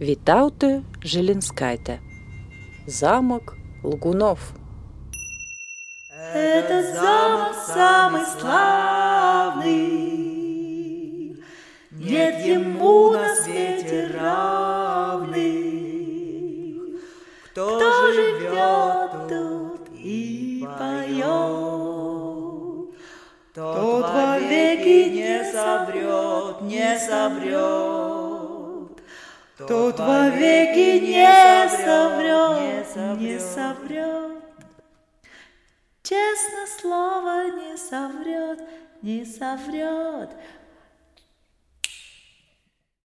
Витауте Желенскайте. Замок Лгунов. Этот замок самый славный, Нет ему на свете равных. Кто живет тут и поет, Тот вовеки не соврет, не соврет. Тот вовеки не соврет, не соврет. Честно слово не соврет, не соврет.